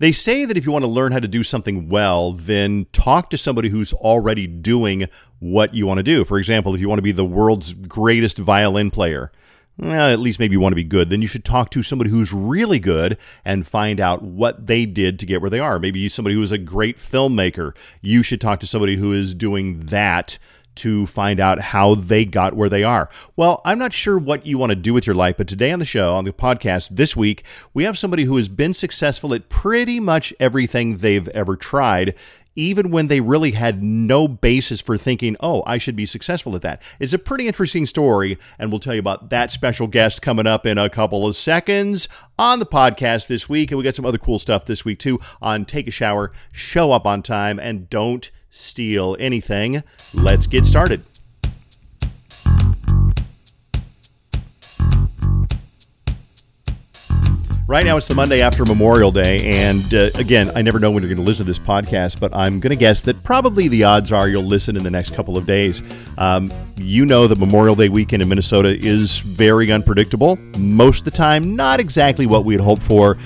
They say that if you want to learn how to do something well, then talk to somebody who's already doing what you want to do. For example, if you want to be the world's greatest violin player, well, at least maybe you want to be good, then you should talk to somebody who's really good and find out what they did to get where they are. Maybe somebody who is a great filmmaker. You should talk to somebody who is doing that to find out how they got where they are. Well, I'm not sure what you want to do with your life, but today on the show, on the podcast this week, we have somebody who has been successful at pretty much everything they've ever tried. Even when they really had no basis for thinking, oh, I should be successful at that. It's a pretty interesting story, and we'll tell you about that special guest coming up in a couple of seconds on the podcast this week. And we got some other cool stuff this week, too, on Take a Shower, Show Up on Time, and Don't steal anything. Let's get started. Right now, it's the Monday after Memorial Day, and uh, again, I never know when you're going to listen to this podcast, but I'm going to guess that probably the odds are you'll listen in the next couple of days. Um, you know, the Memorial Day weekend in Minnesota is very unpredictable. Most of the time, not exactly what we had hoped for.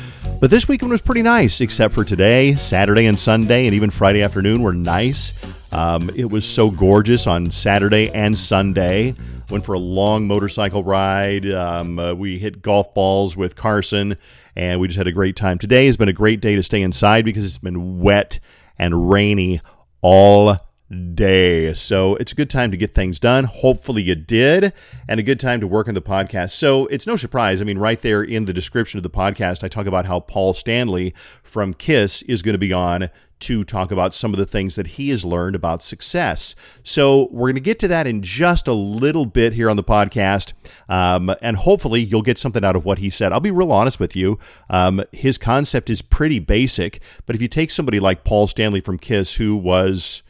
But this weekend was pretty nice, except for today, Saturday and Sunday, and even Friday afternoon were nice. Um, it was so gorgeous on Saturday and Sunday. Went for a long motorcycle ride. Um, uh, we hit golf balls with Carson, and we just had a great time. Today has been a great day to stay inside because it's been wet and rainy all day. So it's a good time to get things done. Hopefully you did, and a good time to work on the podcast. So it's no surprise. I mean, right there in the description of the podcast, I talk about how Paul Stanley from KISS is going to be on to talk about some of the things that he has learned about success. So we're going to get to that in just a little bit here on the podcast, um, and hopefully you'll get something out of what he said. I'll be real honest with you. Um, his concept is pretty basic, but if you take somebody like Paul Stanley from KISS, who was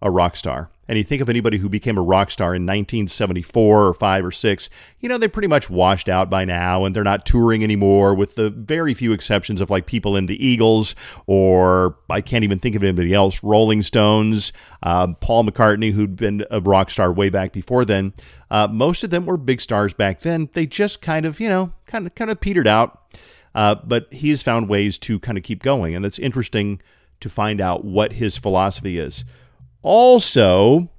a rock star. And you think of anybody who became a rock star in 1974 or 5 or 6, you know, they're pretty much washed out by now and they're not touring anymore, with the very few exceptions of like people in the Eagles or I can't even think of anybody else, Rolling Stones, uh, Paul McCartney, who'd been a rock star way back before then. Uh, most of them were big stars back then. They just kind of, you know, kind of, kind of petered out. Uh, but he has found ways to kind of keep going. And it's interesting to find out what his philosophy is. Also,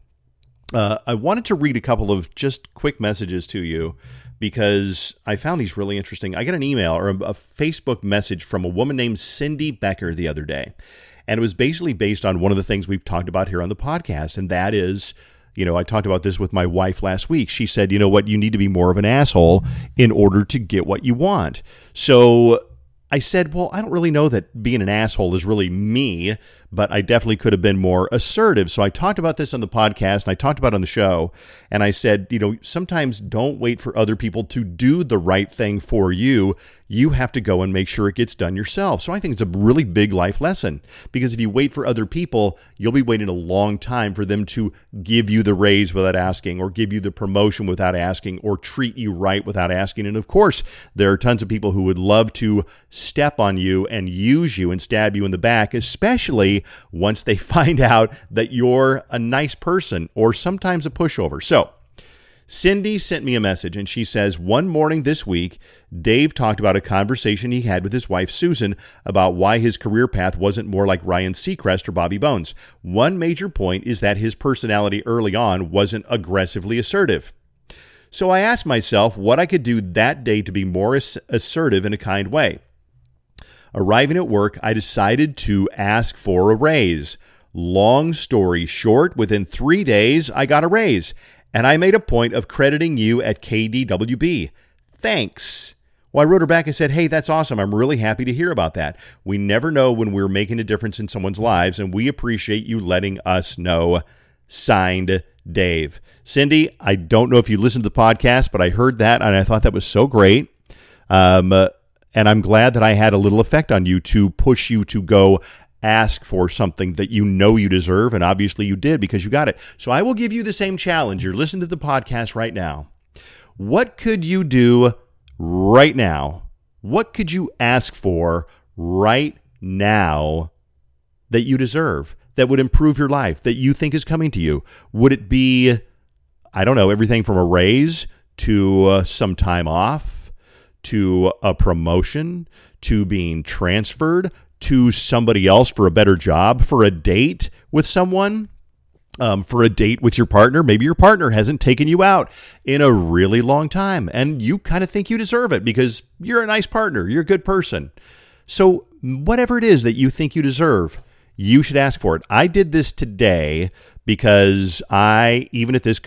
uh, I wanted to read a couple of just quick messages to you because I found these really interesting. I got an email or a, a, Facebook message from a woman named Cindy Becker the other day. And it was basically based on one of the things we've talked about here on the podcast, and that is. You know, I talked about this with my wife last week. She said, you know what, you need to be more of an asshole in order to get what you want. So I said, well, I don't really know that being an asshole is really me but I definitely could have been more assertive. So I talked about this on the podcast and I talked about on the show. And I said, you know, sometimes don't wait for other people to do the right thing for you. You have to go and make sure it gets done yourself. So I think it's a really big life lesson because if you wait for other people, you'll be waiting a long time for them to give you the raise without asking or give you the promotion without asking or treat you right without asking. And of course, there are tons of people who would love to step on you and use you and stab you in the back, especially once they find out that you're a nice person or sometimes a pushover. So, Cindy sent me a message and she says, One morning this week, Dave talked about a conversation he had with his wife, Susan, about why his career path wasn't more like Ryan Seacrest or Bobby Bones. One major point is that his personality early on wasn't aggressively assertive. So I asked myself what I could do that day to be more assertive in a kind way. Arriving at work, I decided to ask for a raise. Long story short, within three days, I got a raise, and I made a point of crediting you at KDWB. Thanks. Well, I wrote her back and said, Hey, that's awesome. I'm really happy to hear about that. We never know when we're making a difference in someone's lives, and we appreciate you letting us know. Signed, Dave. Cindy, I don't know if you listened to the podcast, but I heard that and I thought that was so great. Um, and I'm glad that I had a little effect on you to push you to go ask for something that you know you deserve. And obviously you did because you got it. So I will give you the same challenge. You're listening to the podcast right now. What could you do right now? What could you ask for right now that you deserve, that would improve your life, that you think is coming to you? Would it be, I don't know, everything from a raise to uh, some time off? To a promotion to being transferred to somebody else for a better job, for a date with someone, um, for a date with your partner. Maybe your partner hasn't taken you out in a really long time, and you kind of think you deserve it because you're a nice partner, you're a good person. So, whatever it is that you think you deserve, you should ask for it. I did this today because I, even at this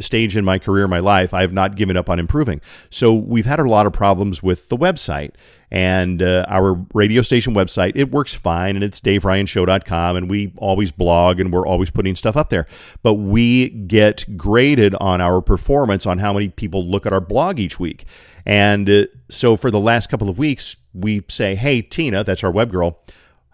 stage in my career, my life, I have not given up on improving. So we've had a lot of problems with the website and uh, our radio station website. It works fine and it's daveryanshow.com and we always blog and we're always putting stuff up there. But we get graded on our performance on how many people look at our blog each week. And uh, so for the last couple of weeks, we say, hey, Tina, that's our web girl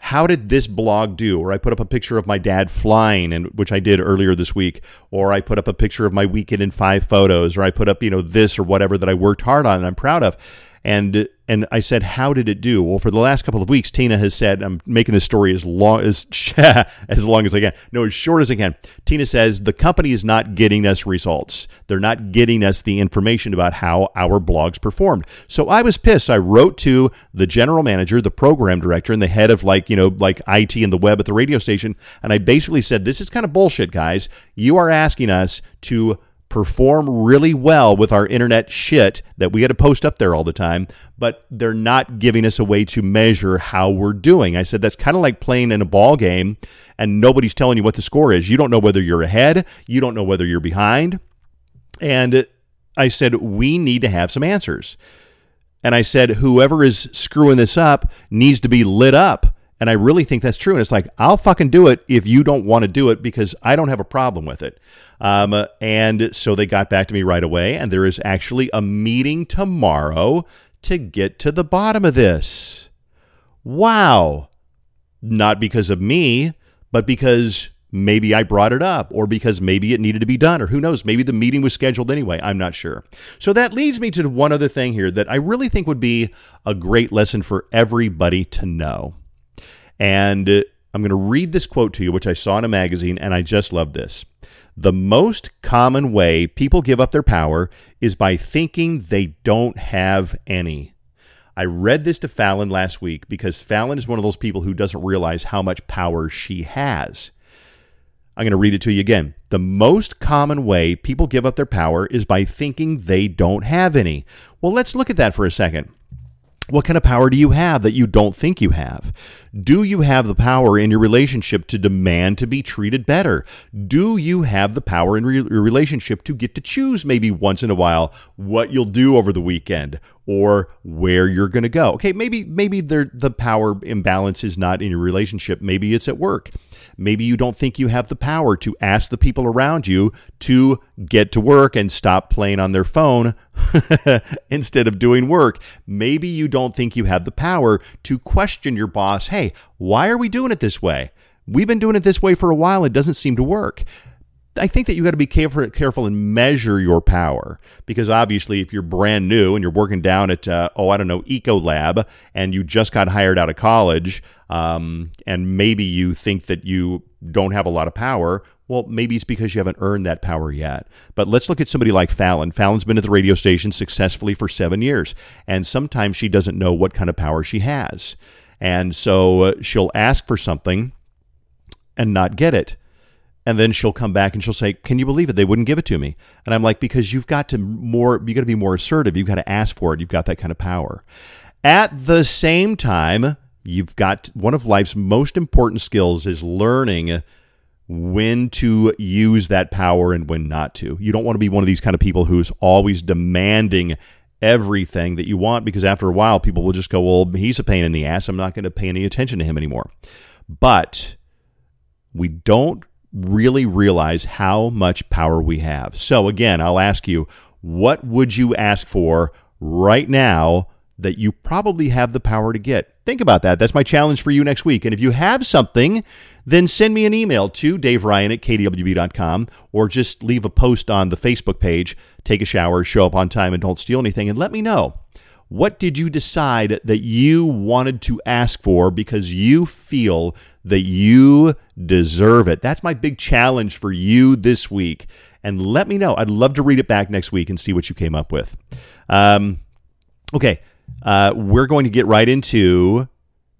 how did this blog do? Or I put up a picture of my dad flying, and which I did earlier this week. Or I put up a picture of my weekend in five photos. Or I put up, you know, this or whatever that I worked hard on and I'm proud of. And and I said, "How did it do?" Well, for the last couple of weeks, Tina has said, "I'm making this story as long as as long as I can, no, as short as I can." Tina says the company is not getting us results. They're not getting us the information about how our blogs performed. So I was pissed. I wrote to the general manager, the program director, and the head of like you know like IT and the web at the radio station, and I basically said, "This is kind of bullshit, guys. You are asking us to." Perform really well with our internet shit that we got to post up there all the time, but they're not giving us a way to measure how we're doing. I said that's kind of like playing in a ball game and nobody's telling you what the score is. You don't know whether you're ahead, you don't know whether you're behind. And I said we need to have some answers. And I said whoever is screwing this up needs to be lit up and I really think that's true. And it's like, I'll fucking do it if you don't want to do it because I don't have a problem with it. Um, and so they got back to me right away. And there is actually a meeting tomorrow to get to the bottom of this. Wow. Not because of me, but because maybe I brought it up or because maybe it needed to be done or who knows, maybe the meeting was scheduled anyway. I'm not sure. So that leads me to one other thing here that I really think would be a great lesson for everybody to know. And uh, I'm going to read this quote to you, which I saw in a magazine, and I just love this. The most common way people give up their power is by thinking they don't have any. I read this to Falen last week because Falen is one of those people who doesn't realize how much power she has. I'm going to read it to you again. The most common way people give up their power is by thinking they don't have any. Well, let's look at that for a second. What kind of power do you have that you don't think you have? Do you have the power in your relationship to demand to be treated better? Do you have the power in your relationship to get to choose maybe once in a while what you'll do over the weekend or where you're going to go? Okay, maybe maybe the power imbalance is not in your relationship. Maybe it's at work. Maybe you don't think you have the power to ask the people around you to get to work and stop playing on their phone instead of doing work. Maybe you don't think you have the power to question your boss, hey, why are we doing it this way? We've been doing it this way for a while. It doesn't seem to work. I think that you got to be careful, careful and measure your power because obviously, if you're brand new and you're working down at uh, oh I don't know Ecolab and you just got hired out of college, um, and maybe you think that you don't have a lot of power. Well, maybe it's because you haven't earned that power yet. But let's look at somebody like Falen. Falen's been at the radio station successfully for seven years, and sometimes she doesn't know what kind of power she has, and so uh, she'll ask for something and not get it and then she'll come back and she'll say, "Can you believe it? They wouldn't give it to me." And I'm like, "Because you've got to more, you got to be more assertive. You've got to ask for it. You've got that kind of power." At the same time, you've got one of life's most important skills is learning when to use that power and when not to. You don't want to be one of these kind of people who's always demanding everything that you want because after a while people will just go, "Well, he's a pain in the ass. I'm not going to pay any attention to him anymore." But we don't really realize how much power we have. So, again, I'll ask you, what would you ask for right now that you probably have the power to get? Think about that. That's my challenge for you next week. And if you have something, then send me an email to Dave Ryan at kdwb.com or just leave a post on the Facebook page. Take a shower, show up on time, and don't steal anything, and let me know. What did you decide that you wanted to ask for because you feel that you deserve it? That's my big challenge for you this week. And let me know. I'd love to read it back next week and see what you came up with. Um, okay. uh, we're going to get right into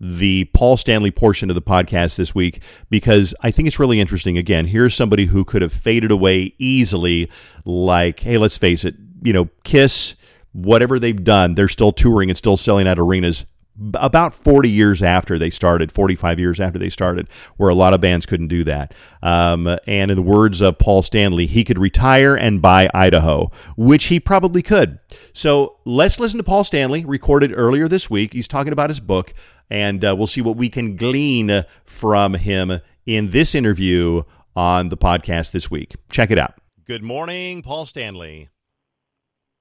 the Paul Stanley portion of the podcast this week because I think it's really interesting. Again, here's somebody who could have faded away easily, like, hey, let's face it, you know, Kiss, whatever they've done, they're still touring and still selling out arenas about 40 years after they started, 45 years after they started, where a lot of bands couldn't do that. Um, and in the words of Paul Stanley, he could retire and buy Idaho, which he probably could. So let's listen to Paul Stanley, recorded earlier this week. He's talking about his book, and uh, we'll see what we can glean from him in this interview on the podcast this week. Check it out. Good morning, Paul Stanley.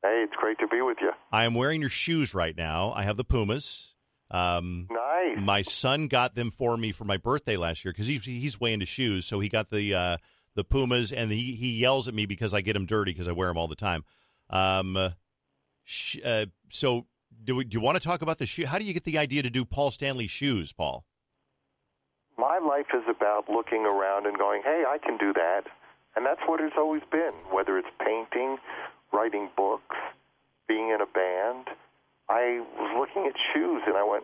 Hey, it's great to be with you. I am wearing your shoes right now. I have the Pumas. Um, nice. My son got them for me for my birthday last year because he's he's way into shoes. So he got the uh, the Pumas, and he he yells at me because I get them dirty because I wear them all the time. Um, sh- uh, so do we, do you want to talk about the shoe? How do you get the idea to do Paul Stanley shoes, Paul? My life is about looking around and going, "Hey, I can do that," and that's what it's always been. Whether it's painting, writing books, being in a band I was looking at shoes and I went,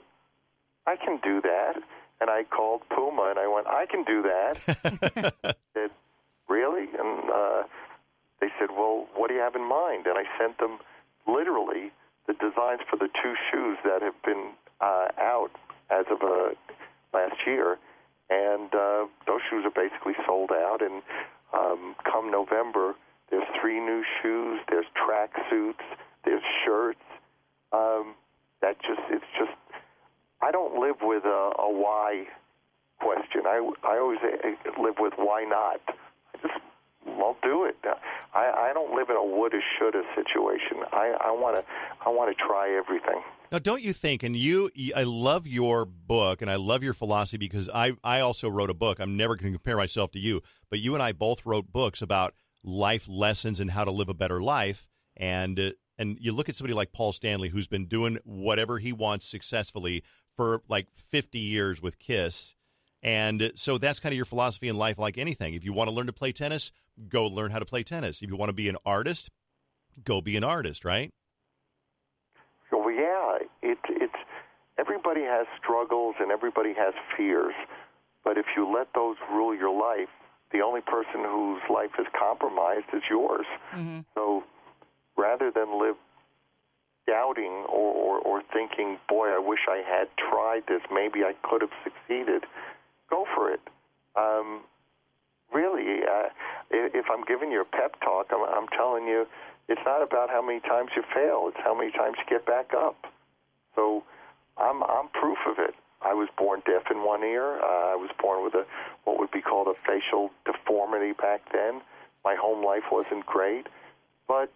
I can do that. And I called Puma and I went, I can do that. said, really? And uh, they said, well, what do you have in mind? And I sent them literally the designs for the two shoes that have been uh, out as of uh, last year. And uh, those shoes are basically sold out. And um, come November, three new shoes, there's track suits, there's shirts, um, that just it's just I don't live with a, a why question. I I always uh, live with why not. I just won't do it. I I don't live in a woulda shoulda situation. I I want to I want to try everything. Now, don't you think? And you, I love your book, and I love your philosophy because I, I also wrote a book. I'm never going to compare myself to you, but you and I both wrote books about life lessons and how to live a better life. And uh, and you look at somebody like Paul Stanley, who's been doing whatever he wants successfully for like 50 years with Kiss. And so that's kind of your philosophy in life, like anything. If you want to learn to play tennis, go learn how to play tennis. If you want to be an artist, go be an artist, right? Well, yeah. It, it's everybody has struggles and everybody has fears, but if you let those rule your life, the only person whose life is compromised is yours. Mm-hmm. So rather than live doubting or, or, or thinking, boy, I wish I had tried this, maybe I could have succeeded, go for it. Um, really, uh, if I'm giving you a pep talk, I'm, I'm telling you it's not about how many times you fail, it's how many times you get back up. So I'm, I'm proof of it. I was born deaf in one ear. Uh, I was born with a what would be called a facial deformity back then. My home life wasn't great, but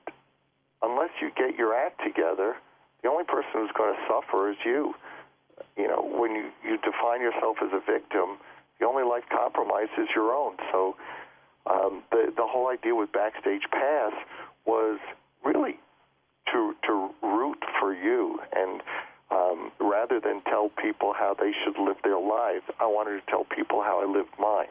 unless you get your act together, the only person who's going to suffer is you. You know, when you, you define yourself as a victim, the only life compromise is your own. So um, the the whole idea with Backstage Pass was really to to root for you, and um, rather than tell people how they should live their lives, I wanted to tell people how I lived mine.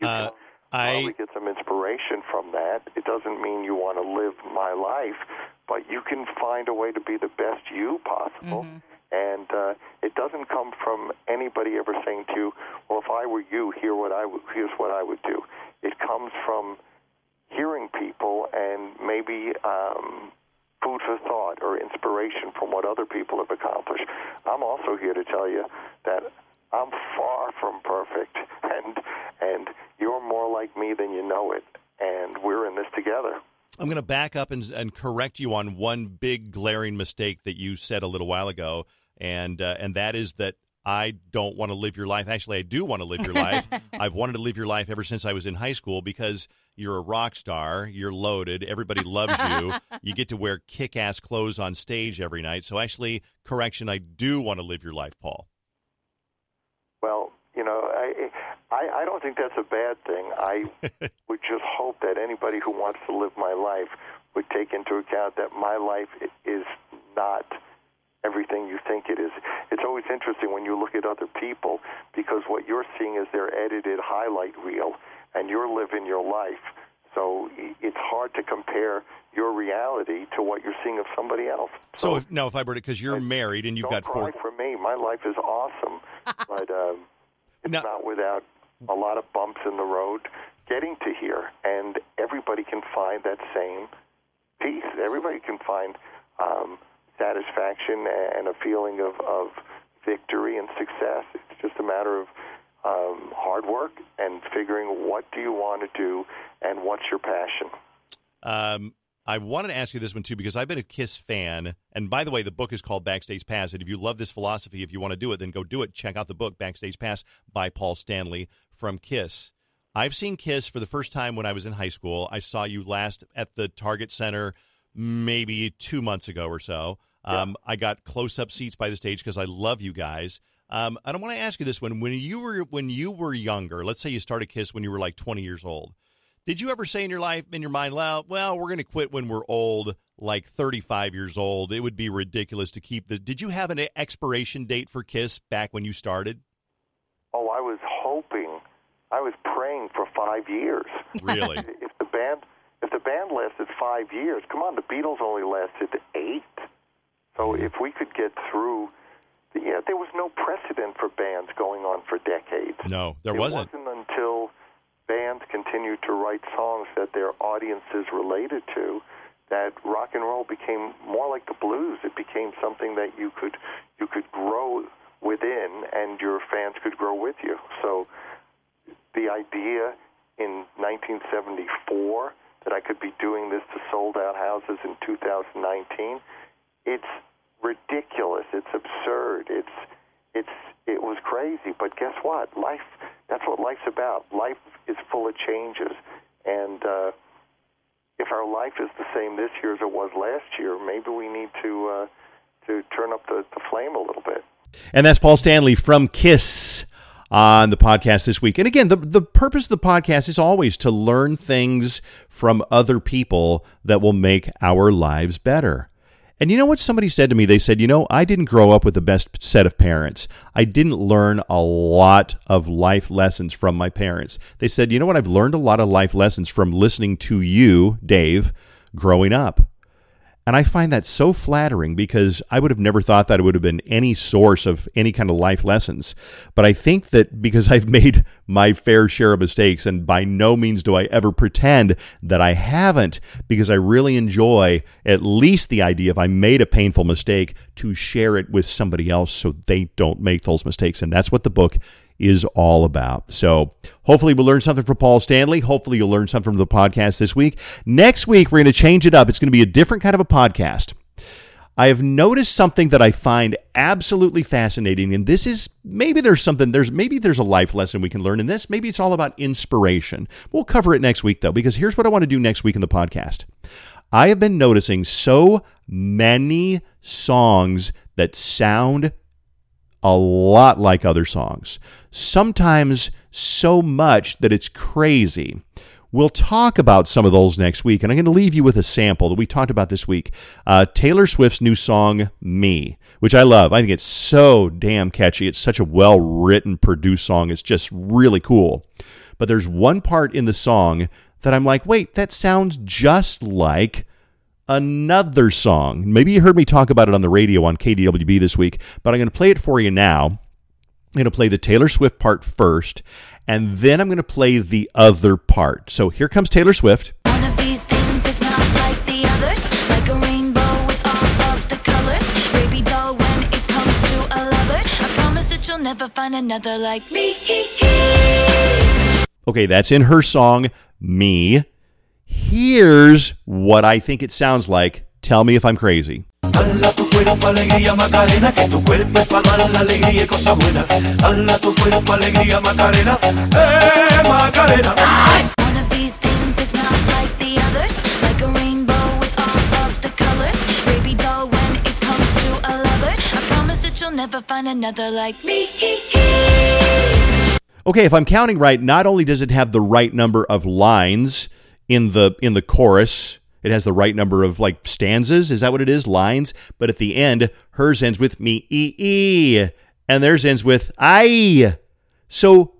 You uh, I probably get some inspiration from that. It doesn't mean you want to live my life, but you can find a way to be the best you possible. Mm-hmm. And uh, it doesn't come from anybody ever saying to you, "Well, if I were you, here what I w- here's what I would do." It comes from hearing people and maybe um, food for thought or inspiration from what other people have accomplished. I'm also here to tell you that I'm far from perfect, and and you're more like me than you know it, and we're in this together. I'm going to back up and, and correct you on one big glaring mistake that you said a little while ago, and uh, and that is that I don't want to live your life. Actually, I do want to live your life. I've wanted to live your life ever since I was in high school because you're a rock star, you're loaded, everybody loves you. you get to wear kick-ass clothes on stage every night. So actually, correction, I do want to live your life, Paul. Well, you know, I, I I don't think that's a bad thing. I would just hope that anybody who wants to live my life would take into account that my life is not everything you think it is. It's always interesting when you look at other people because what you're seeing is their edited highlight reel and you're living your life. So it's hard to compare your reality to what you're seeing of somebody else. So, so if, now, if I were to, because you're I, married and you've got four. for me, my life is awesome, but um, it's no. not without a lot of bumps in the road getting to here, and everybody can find that same peace. Everybody can find um, satisfaction and a feeling of, of victory and success. It's just a matter of um, hard work and figuring what do you want to do and what's your passion. Um, I wanted to ask you this one too because I've been a Kiss fan, and by the way, the book is called Backstage Pass. And if you love this philosophy, if you want to do it, then go do it. Check out the book Backstage Pass by Paul Stanley from Kiss. I've seen Kiss for the first time when I was in high school. I saw you last at the Target Center maybe two months ago or so. Um, I got close up seats by the stage because I love you guys. Um, I don't want to ask you this one. When you were when you were younger, let's say you started Kiss when you were like 20 years old. Did you ever say in your life, in your mind, well, well, we're going to quit when we're old, like 35 years old? It would be ridiculous to keep the. Did you have an expiration date for Kiss back when you started? Oh, I was hoping I was praying for five years. Really? if the band if the band lasted five years, come on, the Beatles only lasted eight. So if we could get through, yeah, there was no precedent for bands going on for decades. No, there it wasn't. wasn't until bands continued to write songs that their audiences related to that rock and roll became more like the blues. It became something that you could you could grow within, and your fans could grow with you. So the idea in 1974 that I could be doing this to sold out houses in 2019, it's ridiculous. It's absurd. It's it's it was crazy. But guess what? Life that's what life's about. Life is full of changes, and uh, if our life is the same this year as it was last year, maybe we need to uh, to turn up the, the flame a little bit. And that's Paul Stanley from Kiss on the podcast this week. And again, the, the purpose of the podcast is always to learn things from other people that will make our lives better. And you know what somebody said to me? They said, You know, I didn't grow up with the best set of parents. I didn't learn a lot of life lessons from my parents. They said, You know what? I've learned a lot of life lessons from listening to you, Dave, growing up. And I find that so flattering because I would have never thought that it would have been any source of any kind of life lessons. But I think that because I've made my fair share of mistakes, and by no means do I ever pretend that I haven't, because I really enjoy at least the idea if I made a painful mistake to share it with somebody else so they don't make those mistakes. And that's what the book is all about. So hopefully we'll learn something from Paul Stanley. Hopefully you'll learn something from the podcast this week. Next week, we're going to change it up. It's going to be a different kind of a podcast. I have noticed something that I find absolutely fascinating, and this is maybe there's something there's maybe there's a life lesson we can learn in this. Maybe it's all about inspiration. We'll cover it next week though, because here's what I want to do next week in the podcast. I have been noticing so many songs that sound a lot like other songs, sometimes so much that it's crazy. We'll talk about some of those next week, and I'm going to leave you with a sample that we talked about this week. Uh, Taylor Swift's new song, Me, which I love. I think it's so damn catchy. It's such a well written, produced song. It's just really cool. But there's one part in the song that I'm like, wait, that sounds just like another song. Maybe you heard me talk about it on the radio on KDWB this week, but I'm going to play it for you now. I'm going to play the Taylor Swift part first, and then I'm going to play the other part. So here comes Taylor Swift. One of these things is not like the others, like a rainbow with all of the colors. Baby doll, when it comes to a I promise that you'll never find another like me. Okay, that's in her song, Me. Here's what I think it sounds like. Tell me if I'm crazy. One of these things is not like the others, like a rainbow with all of the colors. Baby doll, when it comes to a lover, I promise that you'll never find another like me. Okay, if I'm counting right, not only does it have the right number of lines in the in the chorus, it has the right number of like stanzas. Is that what it is? Lines. But at the end, hers ends with me e e, and theirs ends with I. So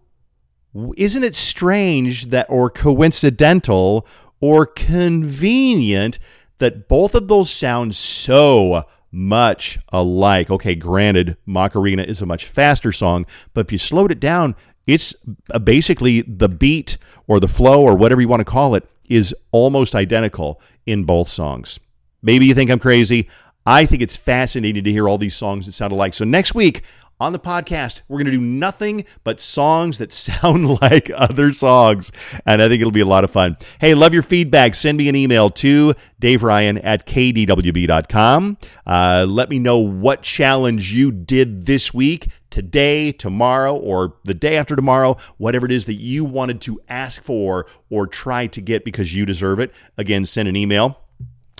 isn't it strange that, or coincidental, or convenient that both of those sound so much alike? Okay, granted, Macarena is a much faster song, but if you slowed it down, it's uh, basically the beat or the flow or whatever you want to call it is almost identical in both songs. Maybe you think I'm crazy. I think it's fascinating to hear all these songs that sound alike. So next week on the podcast, we're going to do nothing but songs that sound like other songs. And I think it'll be a lot of fun. Hey, love your feedback. Send me an email to Dave Ryan at kdwb.com. Uh, let me know what challenge you did this week, today, tomorrow, or the day after tomorrow, whatever it is that you wanted to ask for or try to get because you deserve it. Again, send an email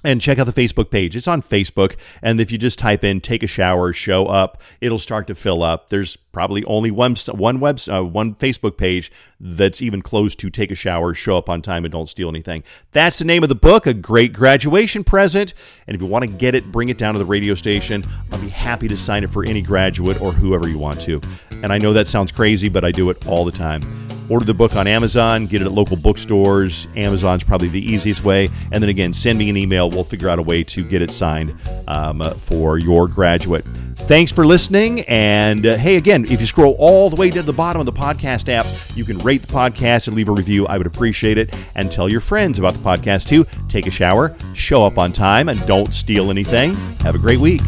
and check out the Facebook page. It's on Facebook. And if you just type in take a shower, show up, it'll start to fill up. There's probably only one one web uh, one Facebook page that's even close to take a shower, show up on time and don't steal anything. That's the name of the book, a great graduation present. And if you want to get it, bring it down to the radio station. I'll be happy to sign it for any graduate or whoever you want to. And I know that sounds crazy, but I do it all the time. Order the book on Amazon, get it at local bookstores. Amazon's probably the easiest way. And then again, send me an email. We'll figure out a way to get it signed um, for your graduate. Thanks for listening. And uh, hey, again, if you scroll all the way to the bottom of the podcast app, you can rate the podcast and leave a review. I would appreciate it. And tell your friends about the podcast too. Take a shower, show up on time, and don't steal anything. Have a great week.